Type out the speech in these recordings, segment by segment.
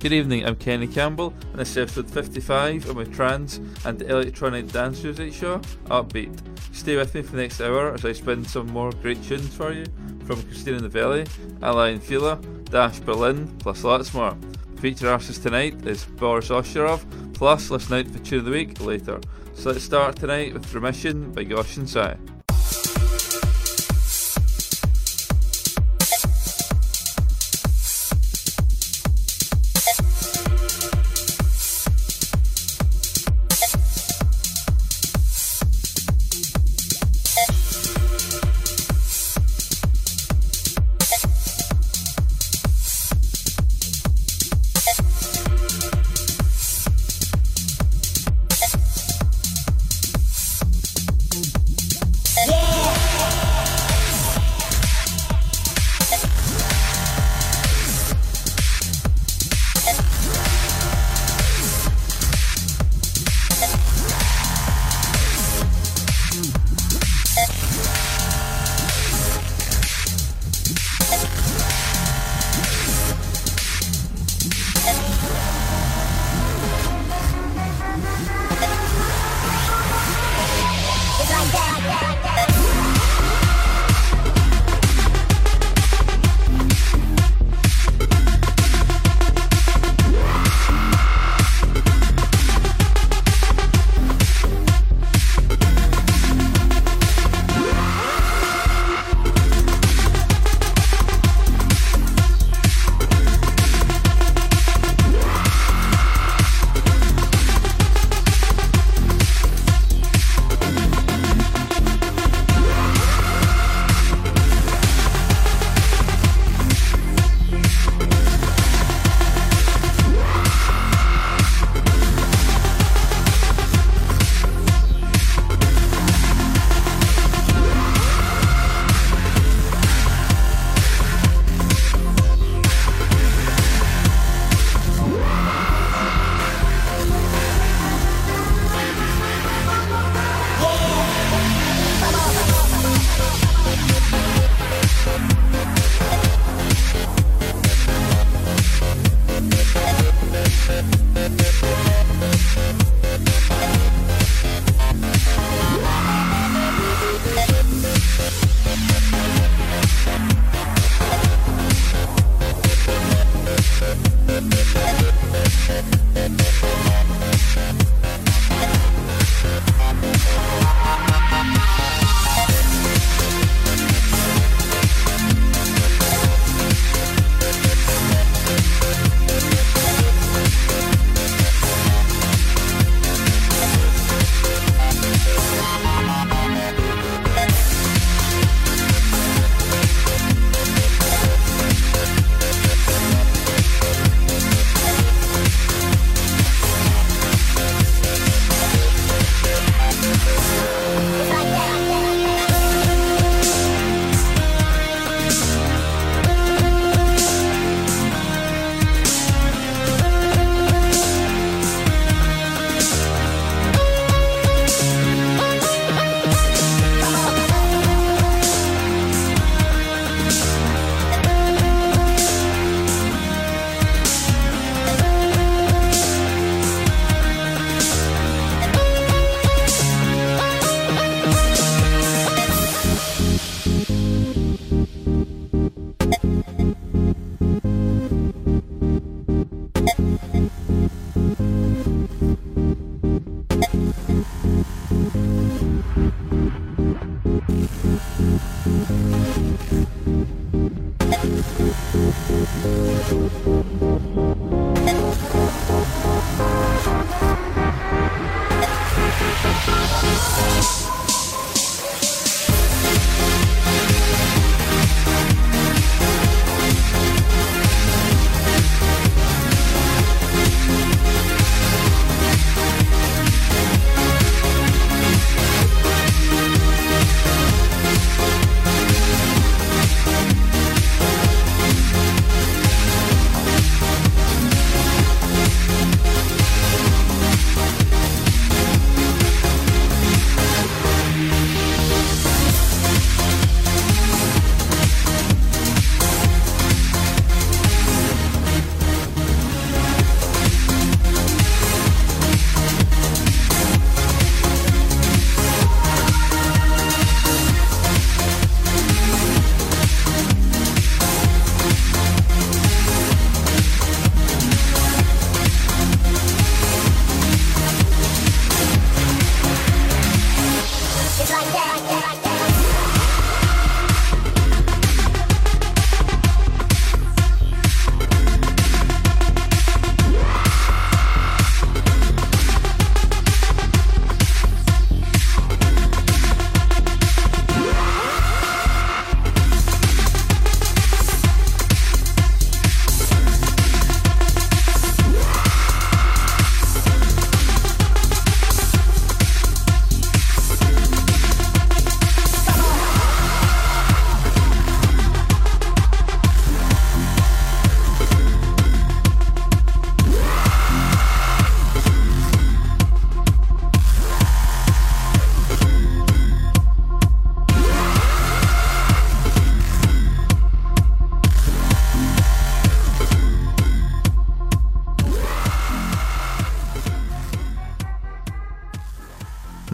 Good evening, I'm Kenny Campbell, and this is episode 55 of my trance and electronic dance music show, Upbeat. Stay with me for the next hour as I spin some more great tunes for you from Christina Novelli, Aly and Fila, Dash Berlin, plus lots more. Feature artist tonight is Boris Osharov, plus listen out for Tune of the Week later. So let's start tonight with Remission by Goshen Sai.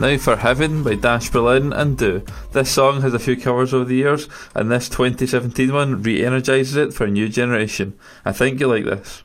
Now for Heaven by Dash Berlin and Do. This song has a few covers over the years, and this 2017 one re energizes it for a new generation. I think you like this.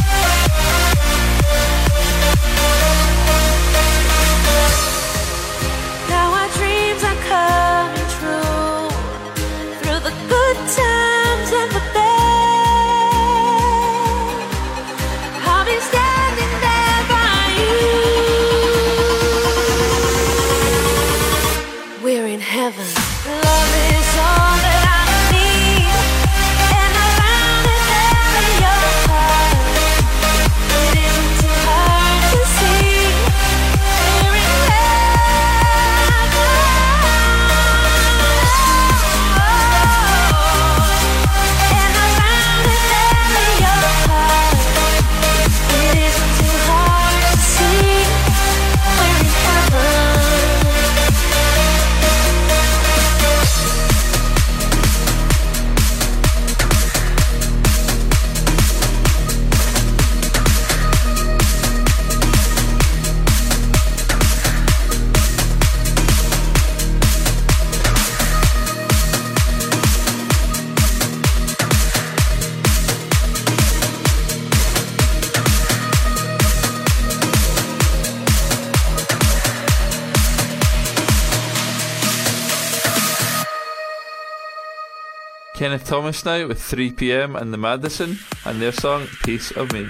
Kenneth Thomas now with 3pm and the Madison and their song Piece of Me.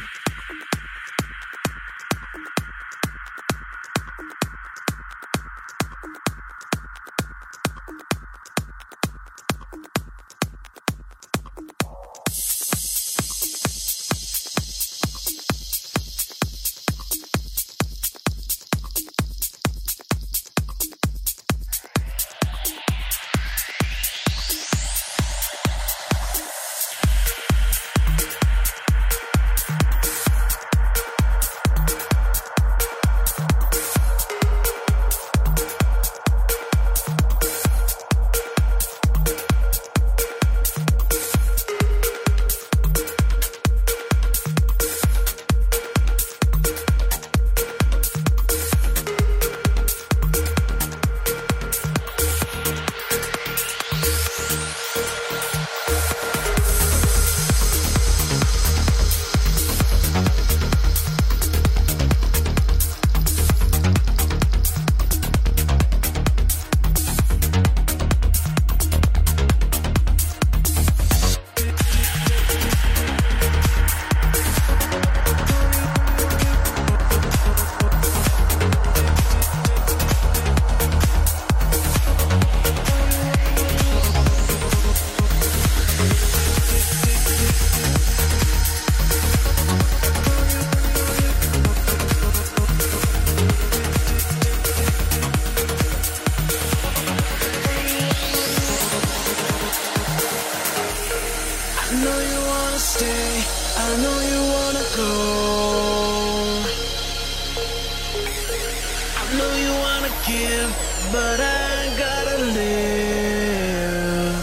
but I ain't gotta live.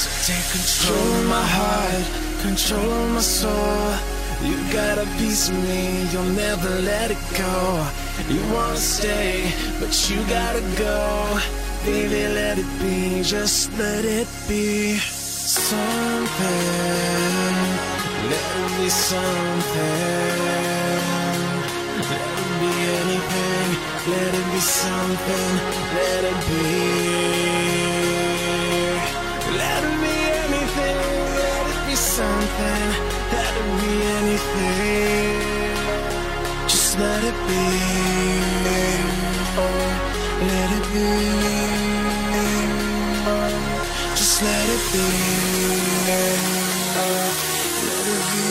So take control of my heart, control of my soul. You got a piece of me, you'll never let it go. You wanna stay, but you gotta go. Baby, let it be, just let it be. Something, let it be something. Let it be something, let it be. Let it be anything, let it be something, let it be anything. Just let it be, let it be. Just let it be, let it be.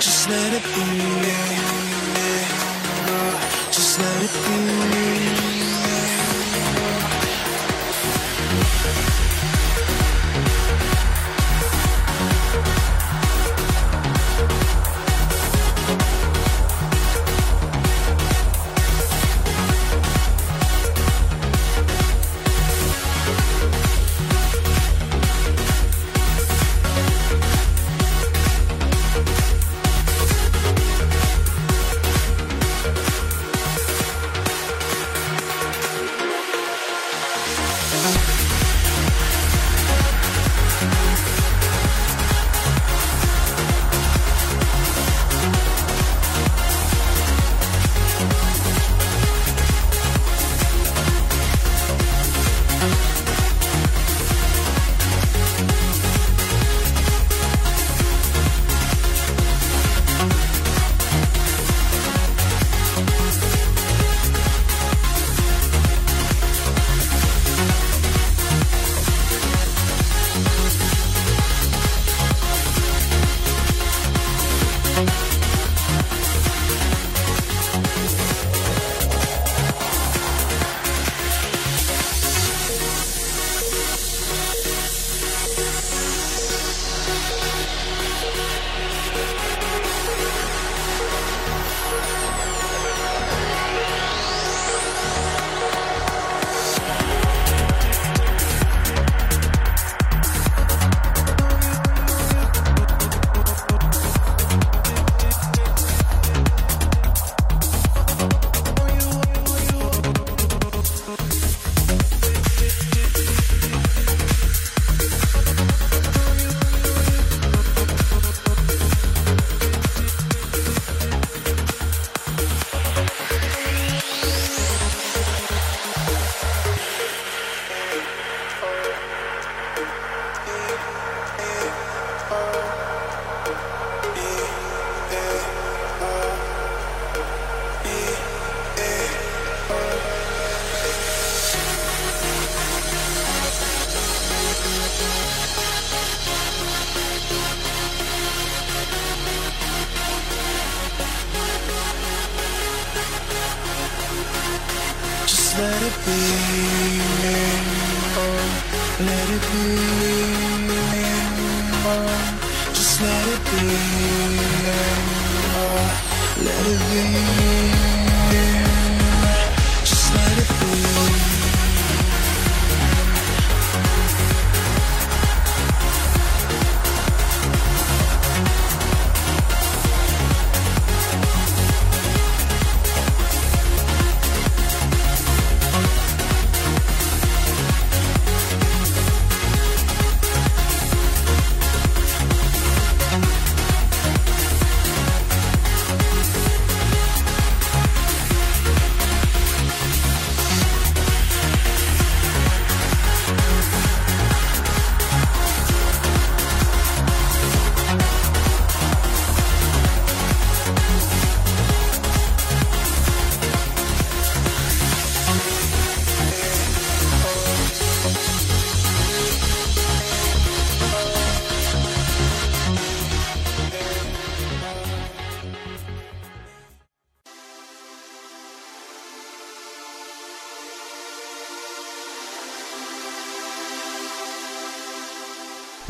Just let it be let it be. Oh,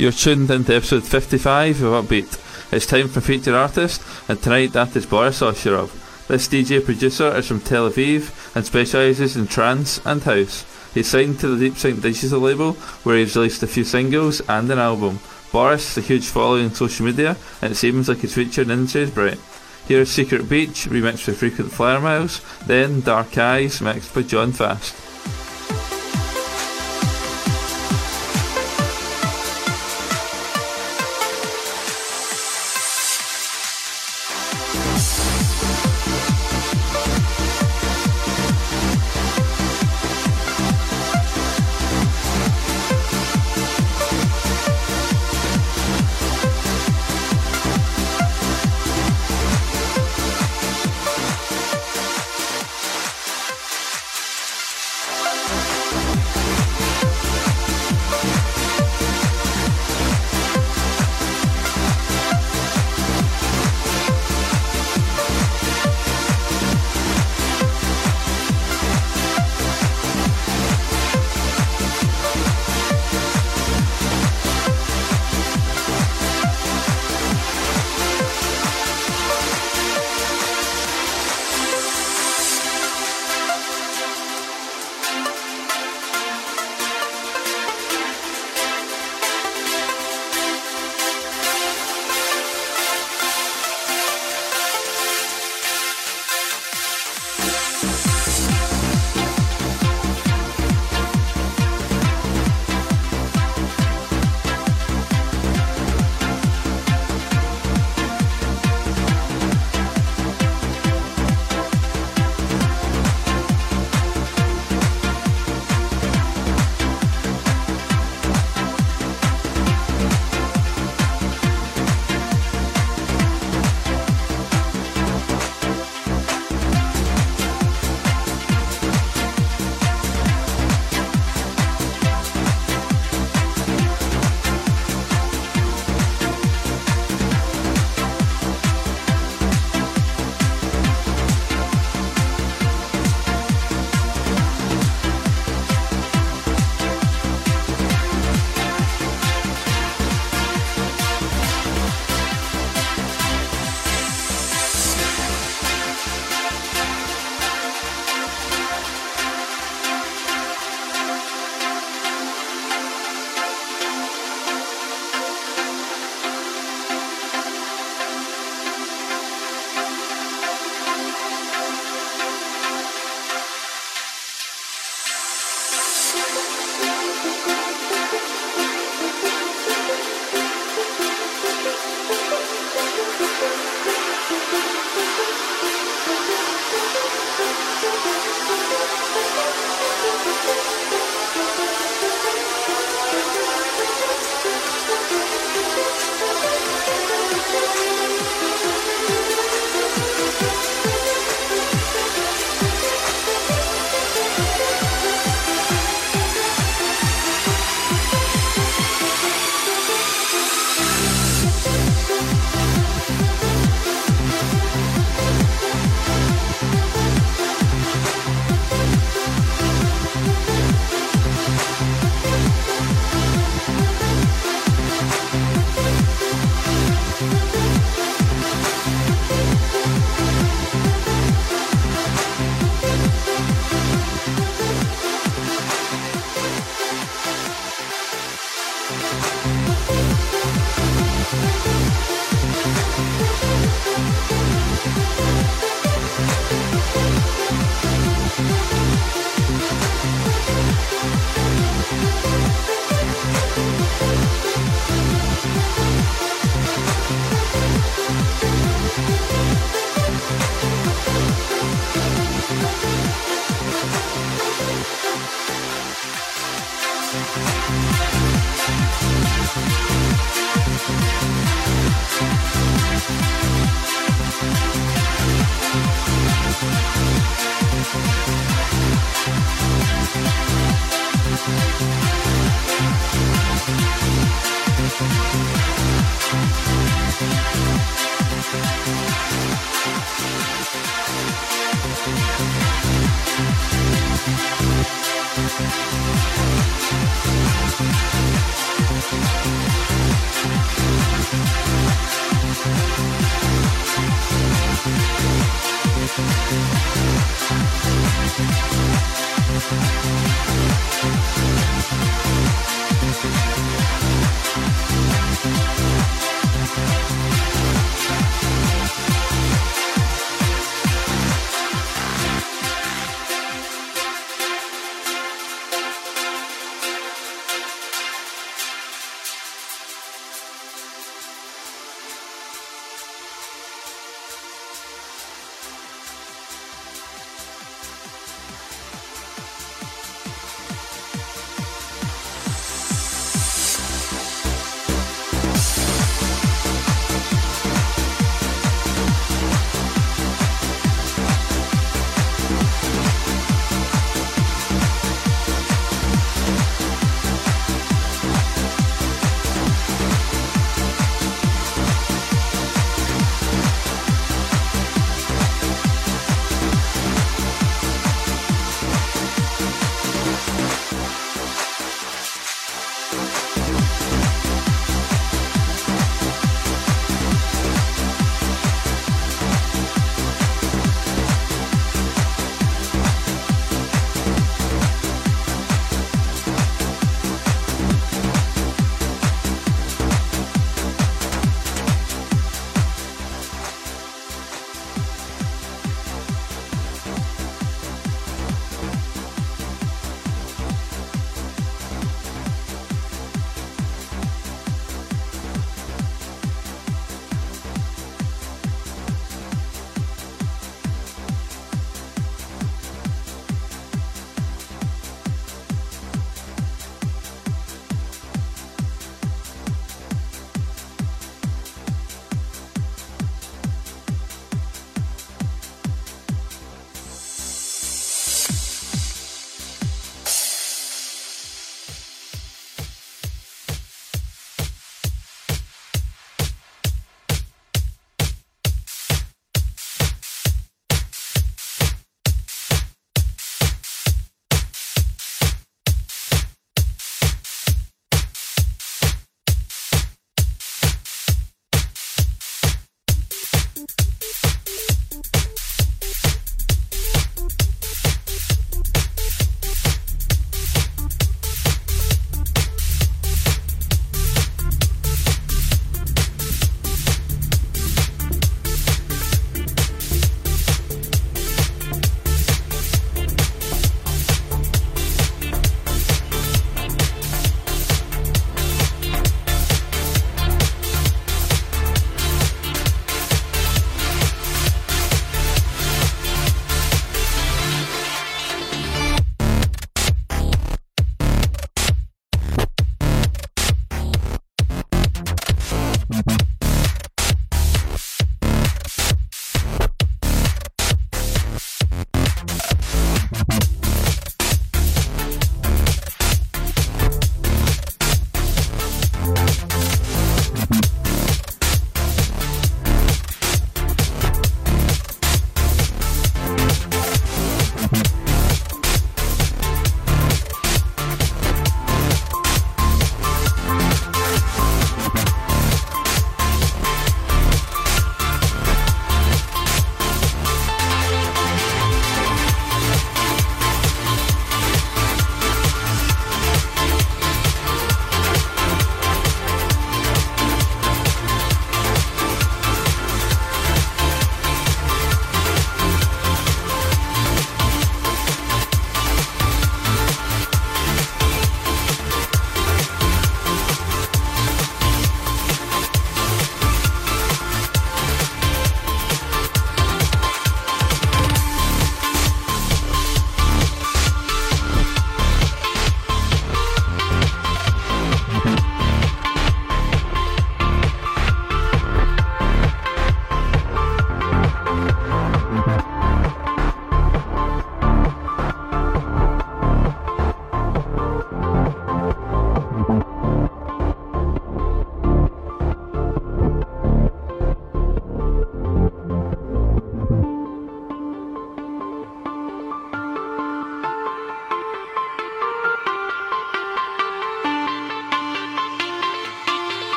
You're tuned into episode 55 of Upbeat. It's time for feature artist, and tonight that is Boris Oshirov. This DJ producer is from Tel Aviv and specialises in trance and house. He's signed to the Deep Sync digital label, where he's released a few singles and an album. Boris has a huge following on social media, and it seems like his future in is bright. Here's Secret Beach, remixed by Frequent Flyer Miles, then Dark Eyes, mixed by John Fast.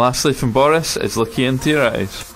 Lastly, from Boris, is looking into your eyes.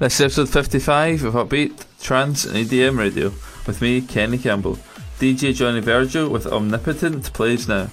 This is episode 55 of Upbeat, Trance and EDM Radio with me, Kenny Campbell. DJ Johnny Virgil with Omnipotent plays now.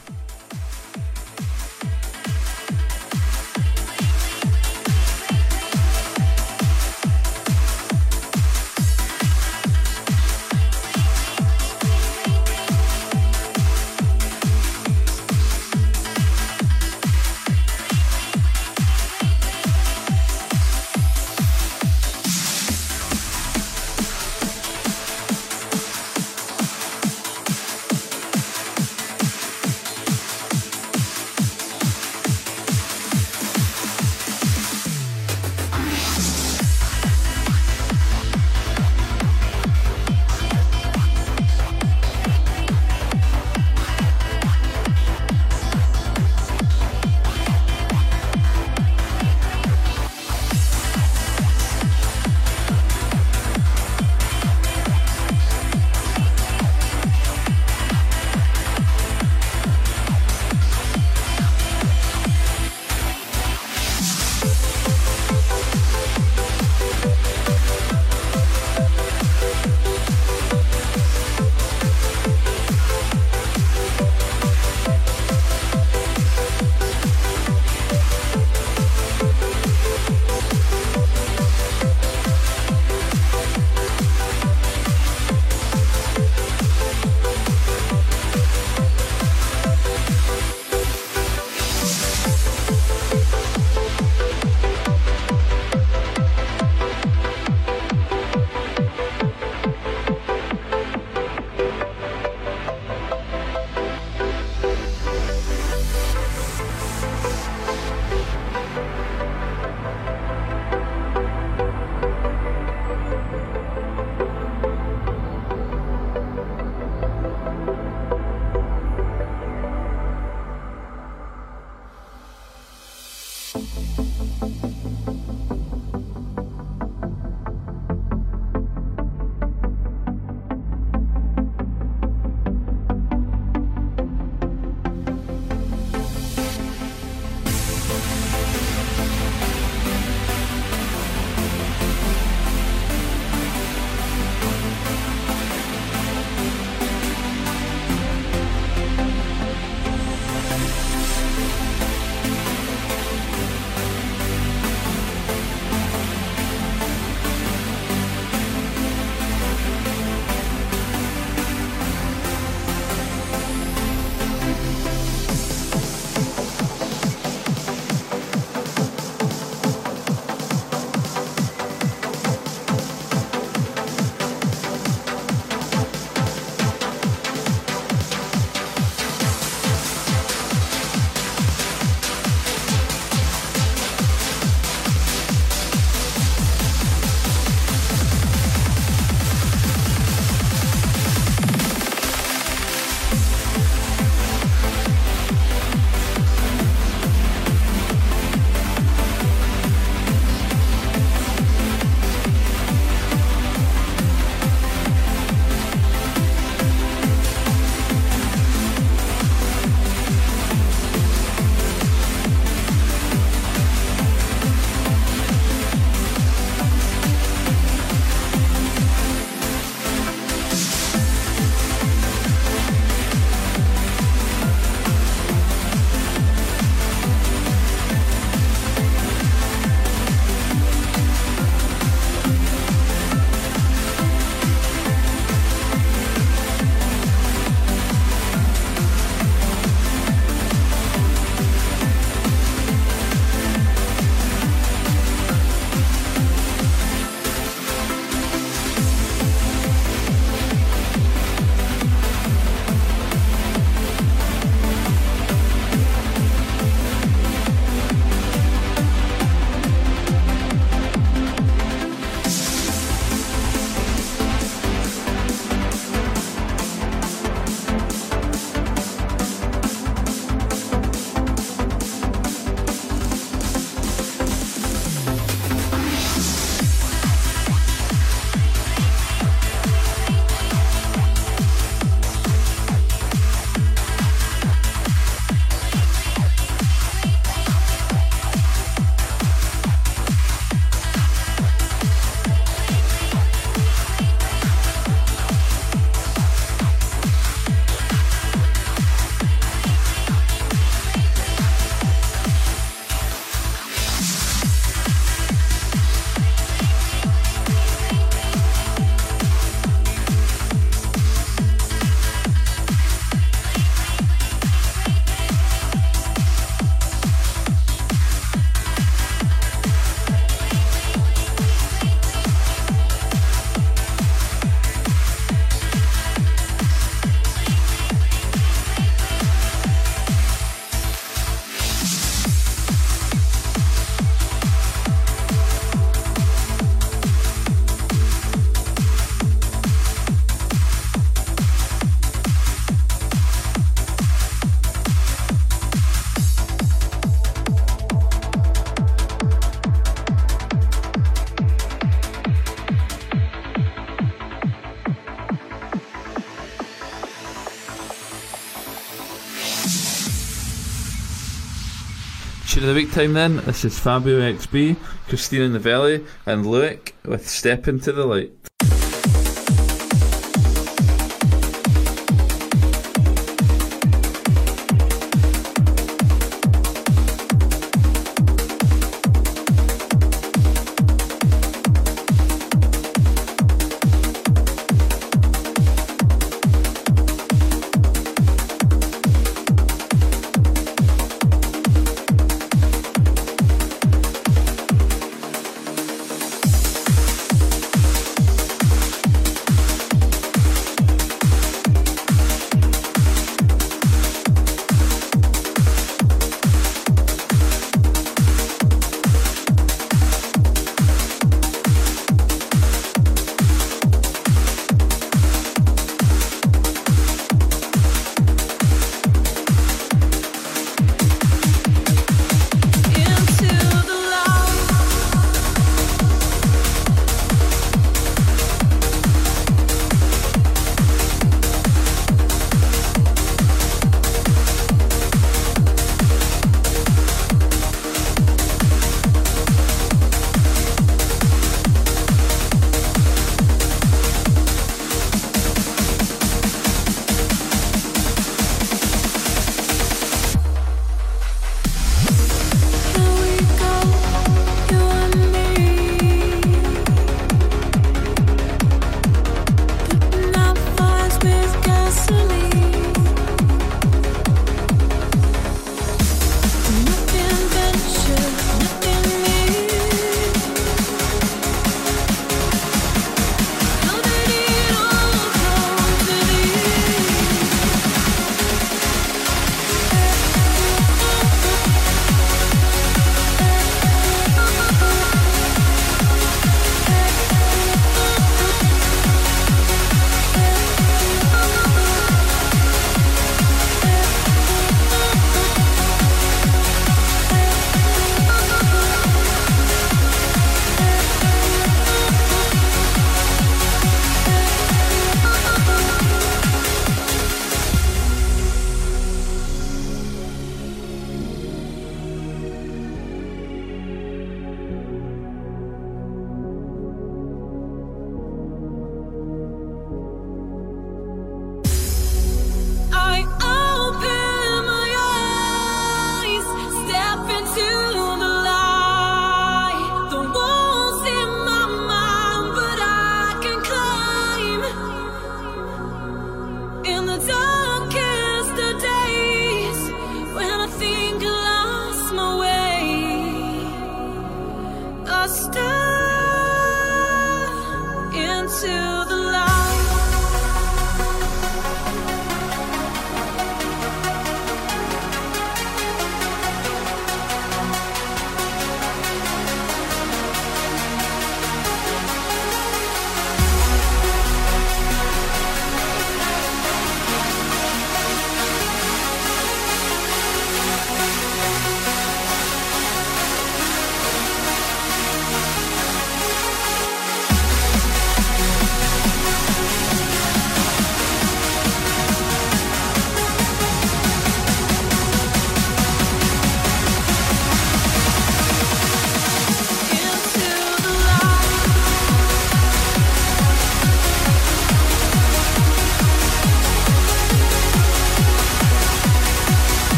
Tune of the week time then. This is Fabio XB, Christina Novelli, and Liuck with Step Into the Light.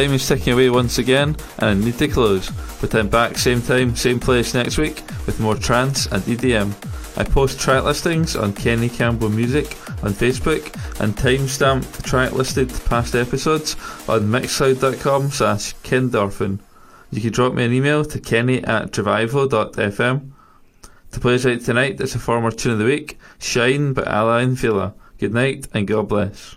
Time is ticking away once again, and I need to close. But I'm back same time, same place next week with more trance and EDM. I post track listings on Kenny Campbell Music on Facebook and timestamp the track listed past episodes on mixcloud.com slash kendorphin. You can drop me an email to kenny at revival.fm. To play us out tonight is a former tune of the week, Shine by Aly and Fila. Good night and God bless.